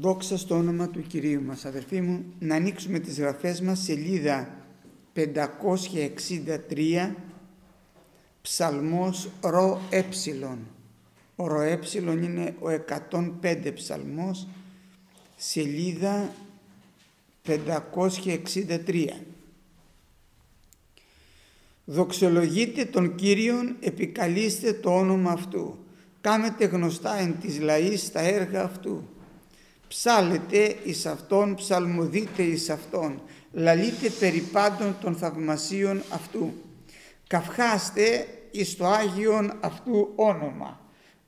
Δόξα στο όνομα του Κυρίου μας. Αδερφοί μου, να ανοίξουμε τις γραφές μας σελίδα 563 ψαλμός ρο έψιλον. Ο ρο έψιλον είναι ο 105 ψαλμός σελίδα 563. Δοξολογείτε τον Κύριον, επικαλείστε το όνομα Αυτού. Κάμετε γνωστά εν της λαής τα έργα Αυτού ψάλετε εις Αυτόν, ψαλμοδείτε εις Αυτόν, λαλείτε περί πάντων των θαυμασίων Αυτού. Καυχάστε εις το Άγιον Αυτού όνομα.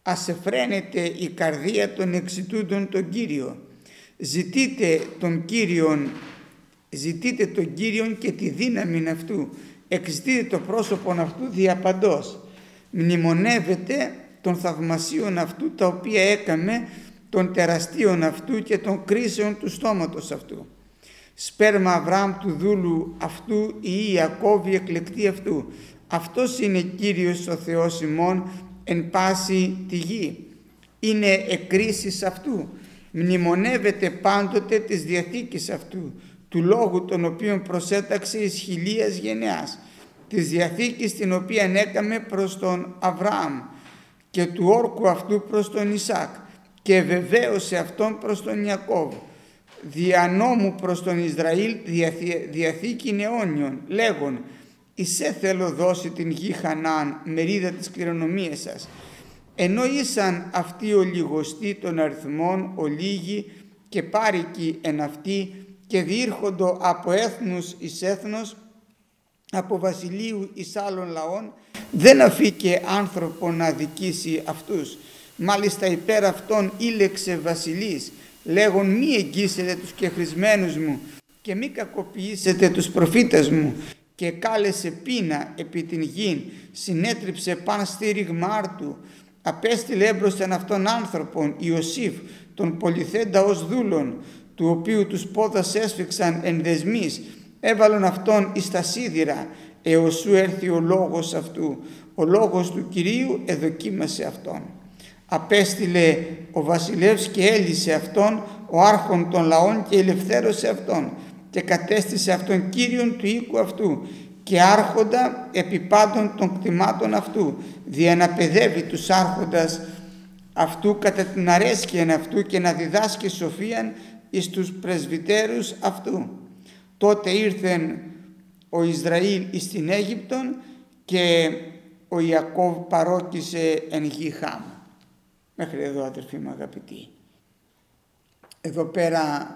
Ας εφραίνεται η καρδία των εξητούντων τον Κύριο. Ζητείτε τον Κύριον, ζητείτε τον Κύριον και τη δύναμη Αυτού. Εξητείτε το πρόσωπο Αυτού διαπαντός. Μνημονεύετε των θαυμασίων Αυτού τα οποία έκαμε των τεραστίων αυτού και των κρίσεων του στόματος αυτού. Σπέρμα Αβραάμ του δούλου αυτού ή Ιακώβη εκλεκτή αυτού. Αυτός είναι Κύριος ο Θεός ημών εν πάση τη γη. Είναι εκκρίσεις αυτού. Μνημονεύεται πάντοτε της διαθήκης αυτού, του λόγου τον οποίον προσέταξε εις χιλίας γενεάς, της διαθήκης την οποία έκαμε προς τον Αβραάμ και του όρκου αυτού προς τον Ισάκ και βεβαίωσε αυτόν προς τον Ιακώβ. Δια νόμου προς τον Ισραήλ διαθήκη αιώνιων λέγον «Ισέ θέλω δώσει την γη Χανάν μερίδα της κληρονομίας σας» ενώ ήσαν αυτοί ο λιγοστοί των αριθμών ο λίγοι και πάρικοι εν αυτοί και διήρχοντο από έθνους εις έθνος από βασιλείου εις άλλων λαών δεν αφήκε άνθρωπο να δικήσει αυτούς Μάλιστα υπέρ αυτών ήλεξε βασιλής, λέγον μη εγγύσετε τους κεχρισμένους μου και μη κακοποιήσετε τους προφήτες μου και κάλεσε πείνα επί την γην, συνέτριψε παν στήριγμα άρτου, απέστειλε έμπροσθεν αυτών άνθρωπων Ιωσήφ, τον πολυθέντα ως δούλων, του οποίου τους πόδας έσφιξαν εν δεσμής, έβαλον αυτόν εις τα σίδηρα, έως σου έρθει ο λόγος αυτού, ο λόγος του Κυρίου εδοκίμασε αυτόν απέστειλε ο βασιλεύς και έλυσε αυτόν ο άρχον των λαών και ελευθέρωσε αυτόν και κατέστησε αυτόν κύριον του οίκου αυτού και άρχοντα επί πάντων των κτημάτων αυτού δια να παιδεύει τους άρχοντας αυτού κατά την αρέσκεια αυτού και να διδάσκει σοφίαν εις τους πρεσβυτέρους αυτού. Τότε ήρθεν ο Ισραήλ εις την Αίγυπτον και ο Ιακώβ παρόκησε εν γη Χάμ. Μέχρι εδώ αδερφοί μου αγαπητοί. Εδώ πέρα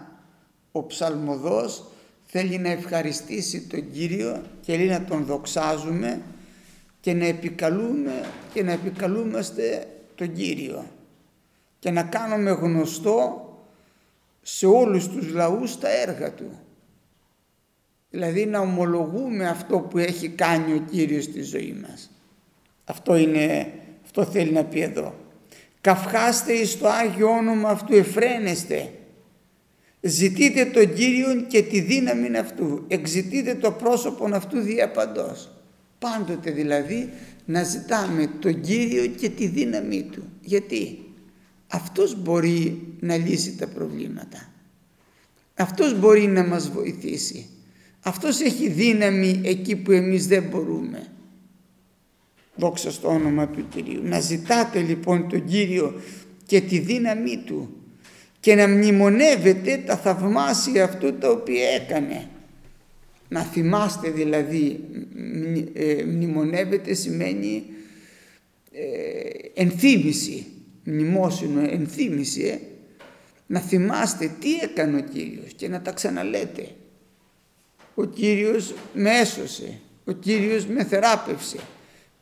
ο ψαλμοδός θέλει να ευχαριστήσει τον Κύριο και λέει να τον δοξάζουμε και να επικαλούμε και να επικαλούμαστε τον Κύριο και να κάνουμε γνωστό σε όλους τους λαούς τα έργα Του. Δηλαδή να ομολογούμε αυτό που έχει κάνει ο Κύριος στη ζωή μας. Αυτό, είναι, αυτό θέλει να πει εδώ καυχάστε εις το Άγιο όνομα αυτού εφραίνεστε. Ζητείτε τον Κύριο και τη δύναμη αυτού. Εξητείτε το πρόσωπο αυτού διαπαντός πάντοτε δηλαδή να ζητάμε τον Κύριο και τη δύναμή του. Γιατί; Αυτός μπορεί να λύσει τα προβλήματα. Αυτός μπορεί να μας βοηθήσει. Αυτός έχει δύναμη εκεί που εμείς δεν μπορούμε Δόξα στο όνομα του Κυρίου. Να ζητάτε λοιπόν τον Κύριο και τη δύναμή Του και να μνημονεύετε τα θαυμάσια αυτού τα οποία έκανε. Να θυμάστε δηλαδή, ε, μνημονεύετε σημαίνει ε, ενθύμηση, μνημόσυνο, ενθύμηση, ε. να θυμάστε τι έκανε ο Κύριος και να τα ξαναλέτε. Ο Κύριος με έσωσε, ο Κύριος με θεράπευσε,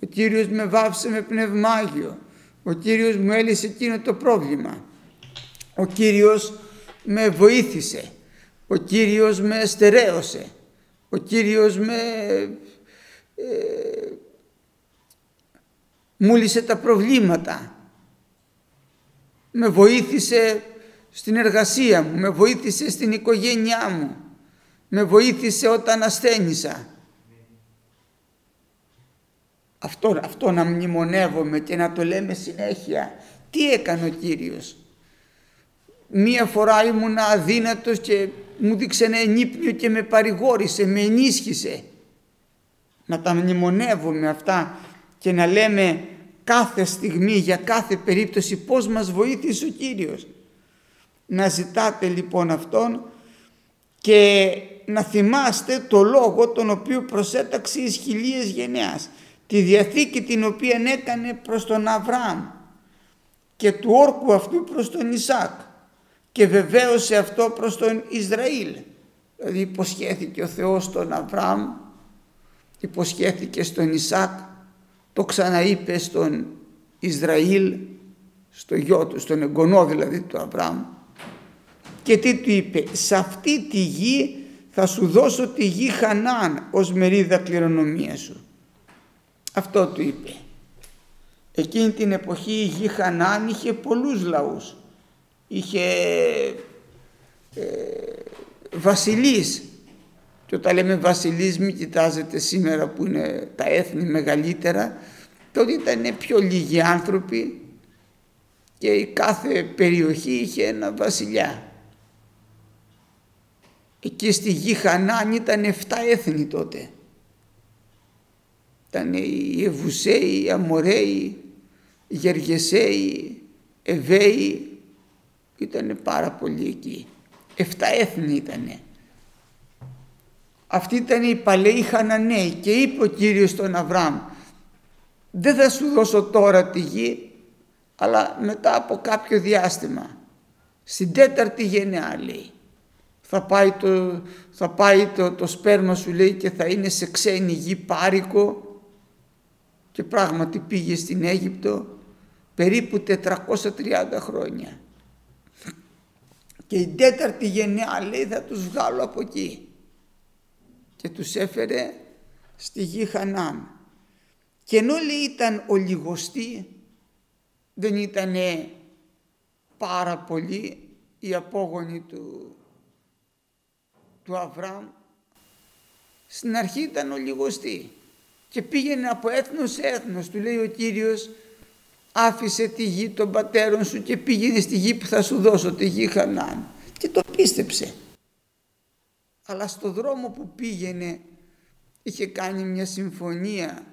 ο Κύριος με βάφησε με πνευμάγιο. Ο Κύριος μου έλυσε εκείνο το πρόβλημα. Ο Κύριος με βοήθησε. Ο Κύριος με εστερέωσε. Ο Κύριος με... Ε, μου λύσε τα προβλήματα. Με βοήθησε στην εργασία μου, με βοήθησε στην οικογένειά μου, με βοήθησε όταν ασθένησα, αυτό, αυτό να μνημονεύομαι και να το λέμε συνέχεια. Τι έκανε ο Κύριος; μία φορά ήμουν αδύνατος και μου δείξε ένα ενύπνιο και με παρηγόρησε, με ενίσχυσε. Να τα μνημονεύουμε αυτά και να λέμε κάθε στιγμή για κάθε περίπτωση πώς μας βοήθησε ο Κύριος. Να ζητάτε λοιπόν Αυτόν και να θυμάστε το λόγο τον οποίο προσέταξε εις χιλίες γενιάς. Τη Διαθήκη την οποία έκανε προς τον Αβραάμ και του όρκου αυτού προς τον Ισάκ και βεβαίωσε αυτό προς τον Ισραήλ. Δηλαδή υποσχέθηκε ο Θεός στον Αβραάμ, υποσχέθηκε στον Ισάκ, το ξαναείπε στον Ισραήλ, στο γιο του, στον εγγονό δηλαδή του Αβραάμ. Και τι του είπε, σε αυτή τη γη θα σου δώσω τη γη Χανάν ως μερίδα κληρονομίας σου. Αυτό του είπε. Εκείνη την εποχή η γη Χανάν είχε πολλούς λαούς. Είχε ε, βασιλείς. Και όταν λέμε βασιλείς μην κοιτάζετε σήμερα που είναι τα έθνη μεγαλύτερα. Τότε ήταν πιο λίγοι άνθρωποι και η κάθε περιοχή είχε ένα βασιλιά. Εκεί στη γη Χανάν ήταν 7 έθνη τότε. Ήταν οι Εβουσαίοι, οι Αμοραίοι, οι Γεργεσαίοι, Εβαίοι. Ήταν πάρα πολύ εκεί. 7 έθνη ήτανε. Αυτοί ήταν οι παλαιοί Χαναναίοι και είπε ο Κύριος στον Αβραάμ δεν θα σου δώσω τώρα τη γη αλλά μετά από κάποιο διάστημα στην τέταρτη γενιά λέει θα πάει, το, θα πάει το, το σπέρμα σου λέει και θα είναι σε ξένη γη πάρικο και πράγματι πήγε στην Αίγυπτο περίπου 430 χρόνια. Και η τέταρτη γενιά λέει θα τους βγάλω από εκεί και τους έφερε στη γη Χανάν και ενώ λέει ήταν ολιγοστοί δεν ήταν πάρα πολύ οι απόγονοι του του Αβραάμ. Στην αρχή ήταν ο λιγοστή και πήγαινε από έθνος σε έθνος. Του λέει ο Κύριος άφησε τη γη των πατέρων σου και πήγαινε στη γη που θα σου δώσω, τη γη Χανάν. Και το πίστεψε. Αλλά στο δρόμο που πήγαινε είχε κάνει μια συμφωνία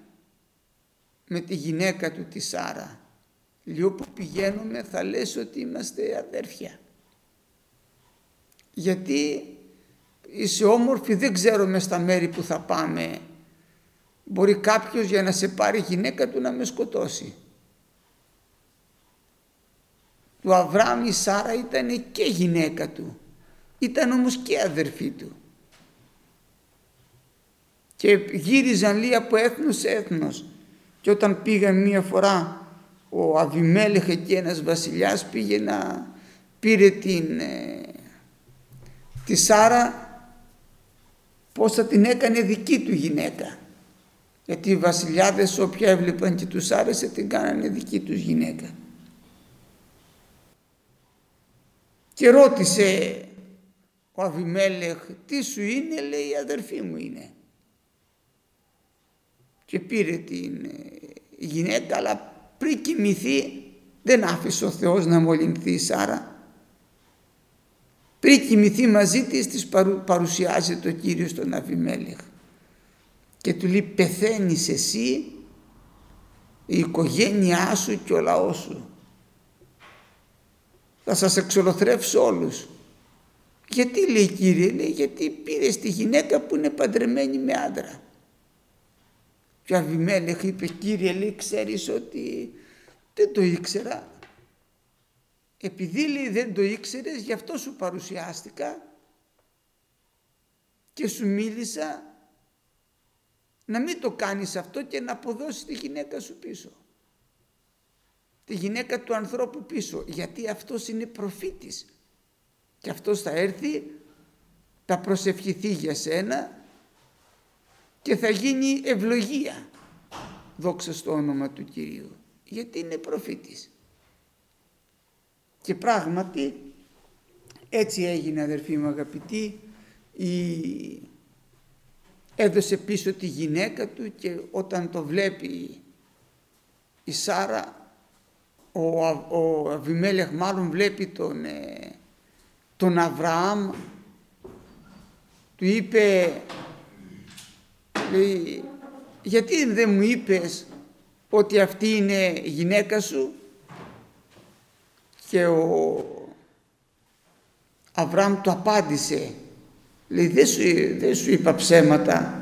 με τη γυναίκα του τη Σάρα. Λίγο που πηγαίνουμε θα λες ότι είμαστε αδέρφια. Γιατί είσαι όμορφη, δεν ξέρουμε στα μέρη που θα πάμε. Μπορεί κάποιος για να σε πάρει γυναίκα του να με σκοτώσει. Του Αβραάμ η Σάρα ήταν και γυναίκα του. Ήταν όμως και αδερφή του. Και γύριζαν λίγα από έθνος σε έθνος. Και όταν πήγαν μία φορά ο Αβιμέλεχ και ένας βασιλιάς πήγε να πήρε την, ε, τη Σάρα πώς θα την έκανε δική του γυναίκα. Γιατί οι βασιλιάδες όποια έβλεπαν και τους άρεσε την κάνανε δική τους γυναίκα. Και ρώτησε ο Αβιμέλεχ τι σου είναι λέει η αδερφή μου είναι; Και πήρε την ε, γυναίκα αλλά πριν κοιμηθεί δεν άφησε ο Θεός να μολυνθεί η Σάρα πριν κοιμηθεί μαζί της, της παρουσιάζει το Κύριος στον Αβιμέλεχ και του λέει πεθαίνεις εσύ, η οικογένειά σου και ο λαός σου. Θα σας εξολοθρεύσω όλους. Γιατί λέει Κύριε, λέει γιατί πήρες τη γυναίκα που είναι παντρεμένη με άντρα. Και ο Αβιμέλεχ είπε Κύριε λέει ξέρεις ότι δεν το ήξερα επειδή λέει δεν το ήξερες γι' αυτό σου παρουσιάστηκα και σου μίλησα να μην το κάνεις αυτό και να αποδώσεις τη γυναίκα σου πίσω. Τη γυναίκα του ανθρώπου πίσω γιατί αυτός είναι προφήτης και αυτός θα έρθει θα προσευχηθεί για σένα και θα γίνει ευλογία δόξα στο όνομα του Κυρίου γιατί είναι προφήτης. Και πράγματι έτσι έγινε αδερφοί μου αγαπητοί, η... έδωσε πίσω τη γυναίκα του και όταν το βλέπει η Σάρα, ο, ο Αβιμέλεχ μάλλον βλέπει τον, ε, τον Αβραάμ του είπε λέει, γιατί δεν μου είπες ότι αυτή είναι η γυναίκα σου; Και ο Αβραάμ του απάντησε λέει δεν σου, δεν σου είπα ψέματα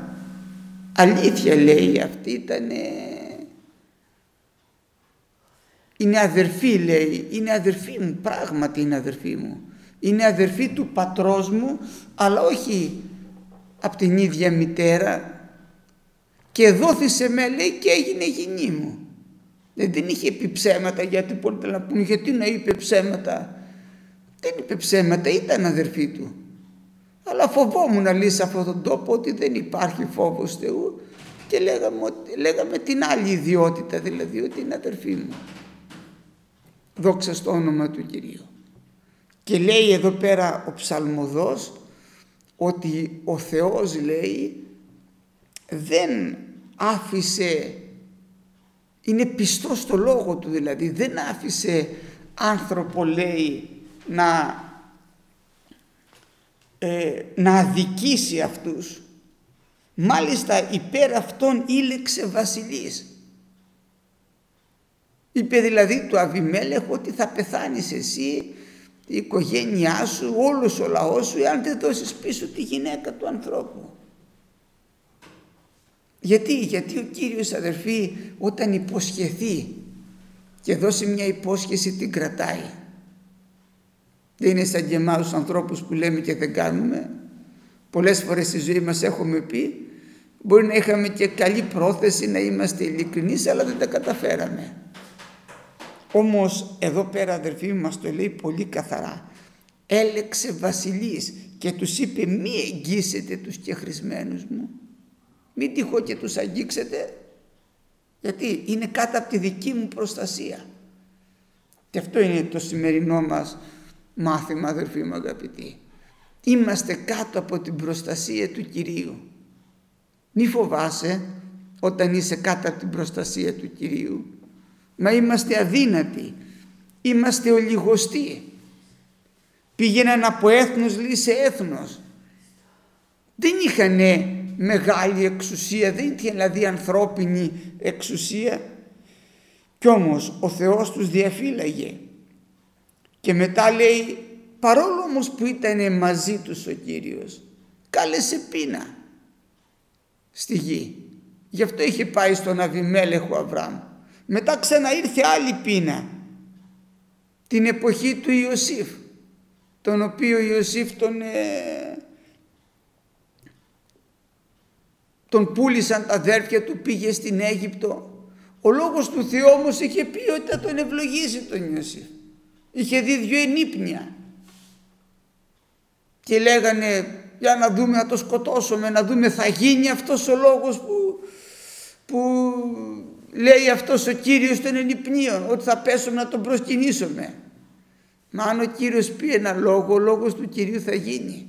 αλήθεια λέει αυτή ήταν είναι αδερφή λέει είναι αδερφή μου πράγματι είναι αδερφή μου είναι αδερφή του πατρός μου αλλά όχι από την ίδια μητέρα και δόθησε με λέει και έγινε γυνή μου. Δεν είχε πει ψέματα γιατί πολλοί να πούνε γιατί να είπε ψέματα. Δεν είπε ψέματα, ήταν αδερφή του. Αλλά φοβόμουν να λύσει αυτόν τον τόπο ότι δεν υπάρχει φόβος Θεού και λέγαμε, λέγαμε την άλλη ιδιότητα δηλαδή ότι είναι αδερφή μου. Δόξα στο όνομα του Κυρίου. Και λέει εδώ πέρα ο ψαλμοδός ότι ο Θεός λέει δεν άφησε, είναι πιστός στο λόγο του δηλαδή, δεν άφησε άνθρωπο λέει να, ε, να αδικήσει αυτούς. Μάλιστα υπέρ αυτών ήλεξε βασιλής. Είπε δηλαδή του Αβιμέλεχ ότι θα πεθάνεις εσύ, η οικογένειά σου, όλος ο λαός σου, εάν δεν δώσεις πίσω τη γυναίκα του ανθρώπου. Γιατί, γιατί ο Κύριος αδερφοί όταν υποσχεθεί και δώσει μια υπόσχεση την κρατάει. Δεν είναι σαν και εμάς τους ανθρώπους που λέμε και δεν κάνουμε. Πολλές φορές στη ζωή μας έχουμε πει μπορεί να είχαμε και καλή πρόθεση να είμαστε ειλικρινείς αλλά δεν τα καταφέραμε. Όμως εδώ πέρα αδερφοί μας το λέει πολύ καθαρά. Έλεξε βασιλής και τους είπε μη εγγύσετε τους κεχρισμένους μου μην τυχό και τους αγγίξετε γιατί είναι κάτω από τη δική μου προστασία. Και αυτό είναι το σημερινό μας μάθημα αδερφοί μου αγαπητοί. Είμαστε κάτω από την προστασία του Κυρίου. Μη φοβάσαι όταν είσαι κάτω από την προστασία του Κυρίου. Μα είμαστε αδύνατοι. Είμαστε ολιγοστοί. Πήγαιναν από έθνος λύσε σε έθνος. Δεν είχαν μεγάλη εξουσία, δεν είχε δηλαδή ανθρώπινη εξουσία κι όμως ο Θεός τους διαφύλαγε και μετά λέει παρόλο όμως που ήταν μαζί τους ο Κύριος κάλεσε πείνα στη γη γι' αυτό είχε πάει στον Αβιμέλεχο Αβραάμ μετά ξαναήρθε άλλη πείνα την εποχή του Ιωσήφ τον οποίο Ιωσήφ τον ε, τον πούλησαν τα αδέρφια του, πήγε στην Αίγυπτο. Ο λόγος του Θεού όμως είχε πει ότι θα τον ευλογήσει τον Ιωσήφ. Είχε δει δυο ενύπνια. Και λέγανε για να δούμε να το σκοτώσουμε, να δούμε θα γίνει αυτός ο λόγος που, που λέει αυτός ο Κύριος των ενυπνίων, ότι θα πέσουμε να τον προσκυνήσουμε. Μα αν ο Κύριος πει ένα λόγο, ο λόγος του Κυρίου θα γίνει.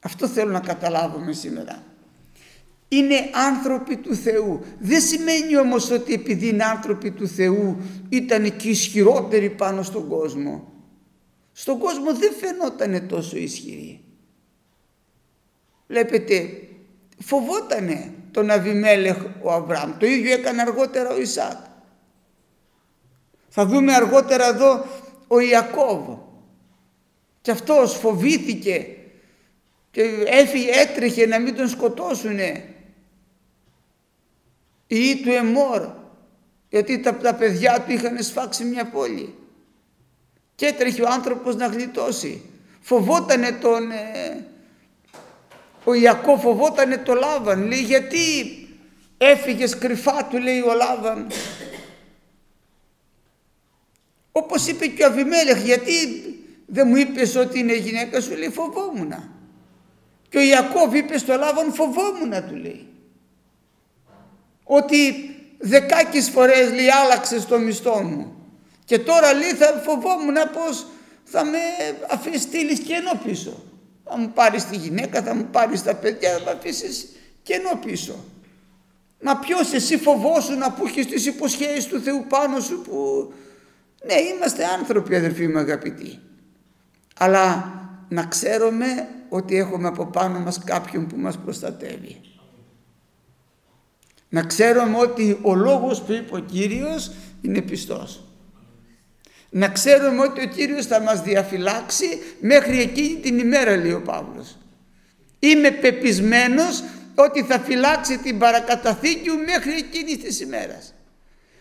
Αυτό θέλω να καταλάβουμε σήμερα. Είναι άνθρωποι του Θεού. Δεν σημαίνει όμως ότι επειδή είναι άνθρωποι του Θεού ήταν και ισχυρότεροι πάνω στον κόσμο. Στον κόσμο δεν φαινόταν τόσο ισχυροί. Βλέπετε, φοβότανε τον Αβιμέλεχ ο Αβραάμ. Το ίδιο έκανε αργότερα ο Ισάκ. Θα δούμε αργότερα εδώ ο Ιακώβ. Και αυτός φοβήθηκε και έφυγε, έτρεχε να μην τον σκοτώσουνε ή του Εμόρ γιατί τα, τα παιδιά του είχαν σφάξει μια πόλη. Και έτρεχε ο άνθρωπος να γλιτώσει. Φοβότανε τον ε, ο Ιακώ φοβότανε το Λάβαν. Λέει γιατί έφυγες κρυφά του λέει ο Λάβαν. Όπως είπε και ο Αβιμέλεχ γιατί δεν μου είπες ότι είναι γυναίκα σου λέει φοβόμουνα και ο Ιακώβ είπε στο Λάβαν φοβόμουν του λέει. Ότι δεκάκις φορές λέει άλλαξε το μισθό μου. Και τώρα λέει θα φοβόμουν πως θα με αφήσει στείλει κενό πίσω. Θα μου πάρεις τη γυναίκα, θα μου πάρεις τα παιδιά, θα με αφήσεις κενό πίσω. Μα ποιος εσύ φοβόσουν να που έχεις τις υποσχέσεις του Θεού πάνω σου που Ναι, είμαστε άνθρωποι αδερφοί μου αγαπητοί. Αλλά να ξέρουμε ότι έχουμε από πάνω μας κάποιον που μας προστατεύει. Να ξέρουμε ότι ο λόγος που είπε ο Κύριος είναι πιστός. Να ξέρουμε ότι ο Κύριος θα μας διαφυλάξει μέχρι εκείνη την ημέρα λέει ο Παύλος. Είμαι πεπισμένος ότι θα φυλάξει την παρακαταθήκη μου μέχρι εκείνης της ημέρας.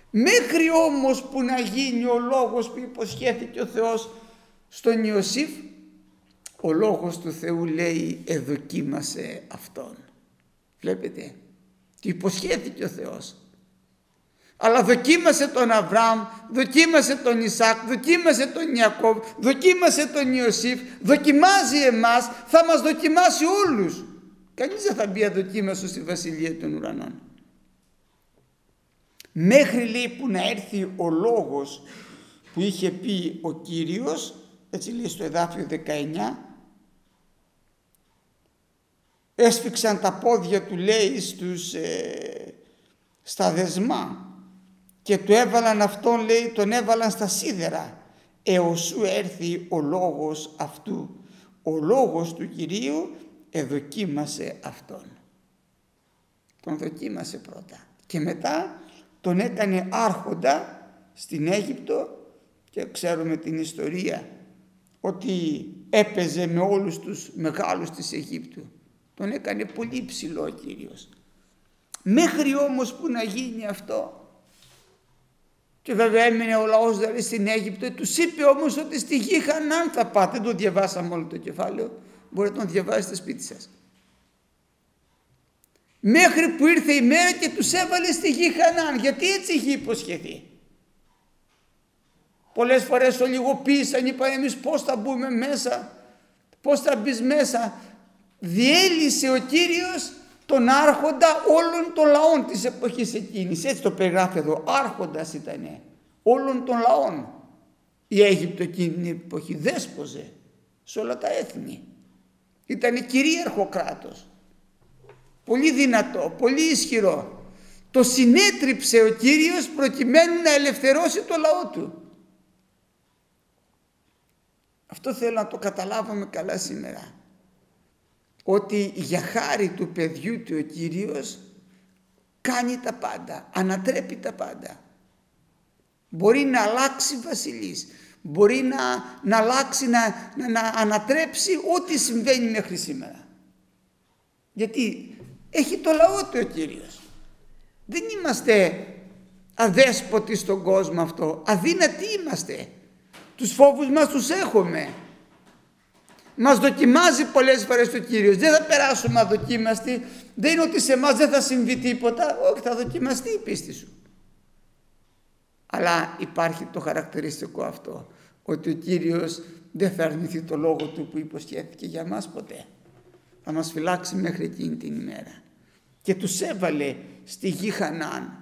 Μέχρι όμως που να γίνει ο λόγος που υποσχέθηκε ο Θεός στον Ιωσήφ, ο λόγος του Θεού λέει εδοκίμασε αυτόν. Βλέπετε, του υποσχέθηκε ο Θεός. Αλλά δοκίμασε τον Αβραάμ, δοκίμασε τον Ισάκ, δοκίμασε τον Ιακώβ, δοκίμασε τον Ιωσήφ, δοκιμάζει εμάς, θα μας δοκιμάσει όλους. Κανείς δεν θα μπει αδοκίμαστο στη Βασιλεία των Ουρανών. Μέχρι λέει που να έρθει ο λόγος που είχε πει ο Κύριος, έτσι λέει στο εδάφιο 19, έσφιξαν τα πόδια του λέει στους, ε, στα δεσμά και του έβαλαν αυτόν λέει τον έβαλαν στα σίδερα. Έως σου έρθει ο λόγος αυτού. Ο λόγος του Κυρίου εδοκίμασε αυτόν. Τον δοκίμασε πρώτα και μετά τον έκανε άρχοντα στην Αίγυπτο και ξέρουμε την ιστορία ότι έπαιζε με όλους τους μεγάλους της Αιγύπτου τον έκανε πολύ ψηλό ο Κύριος μέχρι όμως που να γίνει αυτό και βέβαια έμεινε ο λαός δηλαδή στην Αίγυπτο. Τους είπε όμως ότι στη γη Χανάν θα πάτε. Δεν το διαβάσαμε όλο το κεφάλαιο. Μπορείτε να το διαβάσετε σπίτι σας. Μέχρι που ήρθε η μέρα και τους έβαλε στη γη Χανάν. Γιατί έτσι είχε υποσχεθεί; Πολλές φορές το λιγοποίησαν, είπαν εμείς πώς θα μπούμε μέσα, πώς θα μπεις μέσα. Διέλυσε ο Κύριος τον άρχοντα όλων των λαών της εποχής εκείνης. Έτσι το περιγράφει εδώ. Άρχοντας ήταν όλων των λαών. Η Αίγυπτο εκείνη την εποχή δέσποζε σε όλα τα έθνη. Ήταν κυρίαρχο κράτος. Πολύ δυνατό, πολύ ισχυρό. Το συνέτριψε ο Κύριος προκειμένου να ελευθερώσει το λαό του. Αυτό θέλω να το καταλάβουμε καλά σήμερα ότι για χάρη του παιδιού του ο Κύριος κάνει τα πάντα, ανατρέπει τα πάντα. Μπορεί να αλλάξει βασιλής, μπορεί να, να αλλάξει, να, να, να ανατρέψει ό,τι συμβαίνει μέχρι σήμερα. Γιατί έχει το λαό του ο Κύριος. Δεν είμαστε αδέσποτοι στον κόσμο αυτό, αδύνατοι είμαστε. Τους φόβους μας τους έχουμε. Μας δοκιμάζει πολλές φορές το Κύριος. Δεν θα περάσουμε αδοκίμαστοι. Δεν είναι ότι σε εμάς δεν θα συμβεί τίποτα. Όχι, θα δοκιμαστεί η πίστη σου. Αλλά υπάρχει το χαρακτηριστικό αυτό. Ότι ο Κύριος δεν θα αρνηθεί το λόγο του που υποσχέθηκε για μας ποτέ. Θα μας φυλάξει μέχρι εκείνη την ημέρα. Και τους έβαλε στη γη Χανάν.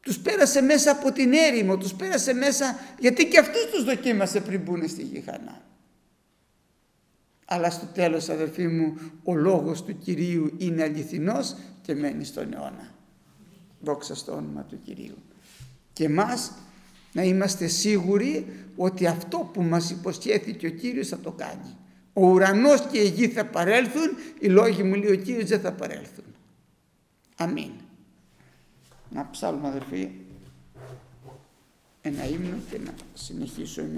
Τους πέρασε μέσα από την έρημο, τους πέρασε μέσα, γιατί και αυτούς τους δοκίμασε πριν μπουν στη γη Χανάν. Αλλά στο τέλος αδερφοί μου ο λόγος του Κυρίου είναι αληθινός και μένει στον αιώνα. Δόξα στο όνομα του Κυρίου. Και μας να είμαστε σίγουροι ότι αυτό που μας υποσχέθηκε ο Κύριος θα το κάνει. Ο ουρανός και η γη θα παρέλθουν, οι λόγοι μου λέει ο Κύριος δεν θα παρέλθουν. Αμήν. Να ψάλουμε αδερφοί ένα ύμνο και να συνεχίσω με